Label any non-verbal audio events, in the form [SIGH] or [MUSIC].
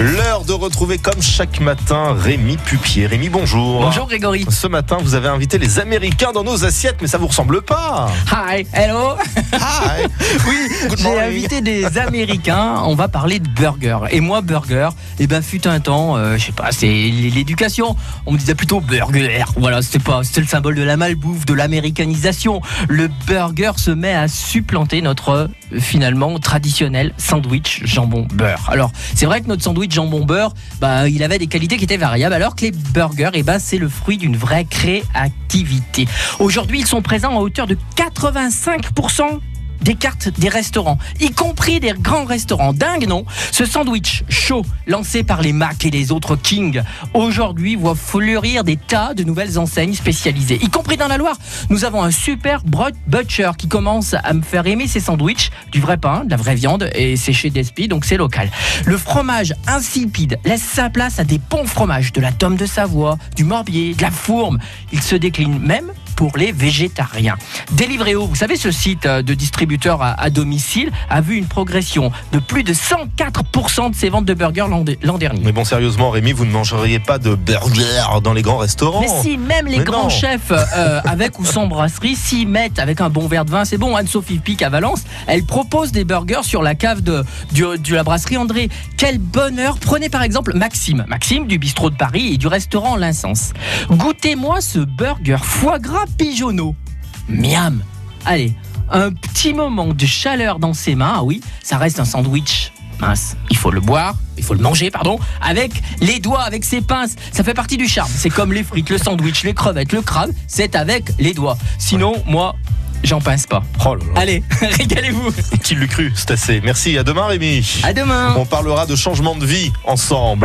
L'heure de retrouver comme chaque matin Rémi Pupier. Rémi, bonjour. Bonjour Grégory. Ce matin, vous avez invité les Américains dans nos assiettes, mais ça vous ressemble pas. Hi, hello. Hi. [LAUGHS] Oui, j'ai invité des Américains. On va parler de burger. Et moi, burger, eh ben, fut un temps, euh, je sais pas, c'est l'éducation. On me disait plutôt burger. Voilà, c'était pas, c'était le symbole de la malbouffe, de l'américanisation. Le burger se met à supplanter notre euh, finalement traditionnel sandwich jambon beurre. Alors, c'est vrai que notre sandwich jambon beurre, bah, il avait des qualités qui étaient variables, alors que les burgers, eh ben, c'est le fruit d'une vraie créativité. Aujourd'hui, ils sont présents à hauteur de 85% des cartes des restaurants, y compris des grands restaurants. Dingue, non? Ce sandwich chaud, lancé par les Mac et les autres Kings, aujourd'hui voit fleurir des tas de nouvelles enseignes spécialisées, y compris dans la Loire. Nous avons un super Broad Butcher qui commence à me faire aimer ses sandwichs, du vrai pain, de la vraie viande, et c'est chez Despi, donc c'est local. Le fromage insipide laisse sa place à des bons fromages, de la tome de Savoie, du morbier, de la fourme. Il se décline même pour les végétariens. Delivereo, vous savez, ce site euh, de distributeur à, à domicile a vu une progression de plus de 104% de ses ventes de burgers l'an de- l'an dernier. Mais bon, sérieusement, Rémi, vous ne mangeriez pas de burger dans les grands restaurants. Mais si, même les Mais grands non. chefs, euh, [LAUGHS] avec ou sans brasserie, s'y mettent avec un bon verre de vin, c'est bon. Anne-Sophie Pic à Valence, elle propose des burgers sur la cave de, de la brasserie André. Quel bonheur Prenez par exemple Maxime. Maxime du bistrot de Paris et du restaurant L'Insens. Goûtez-moi ce burger foie gras pigeonneau. Miam Allez, un petit moment de chaleur dans ses mains. Ah oui, ça reste un sandwich. Mince, il faut le boire, il faut le manger, pardon, avec les doigts, avec ses pinces. Ça fait partie du charme. C'est comme les frites, le sandwich, les crevettes, le crabe, c'est avec les doigts. Sinon, moi, j'en pince pas. Oh là là. Allez, [LAUGHS] régalez-vous. Qui l'eût cru C'est assez. Merci. À demain, Rémi. À demain. On parlera de changement de vie ensemble.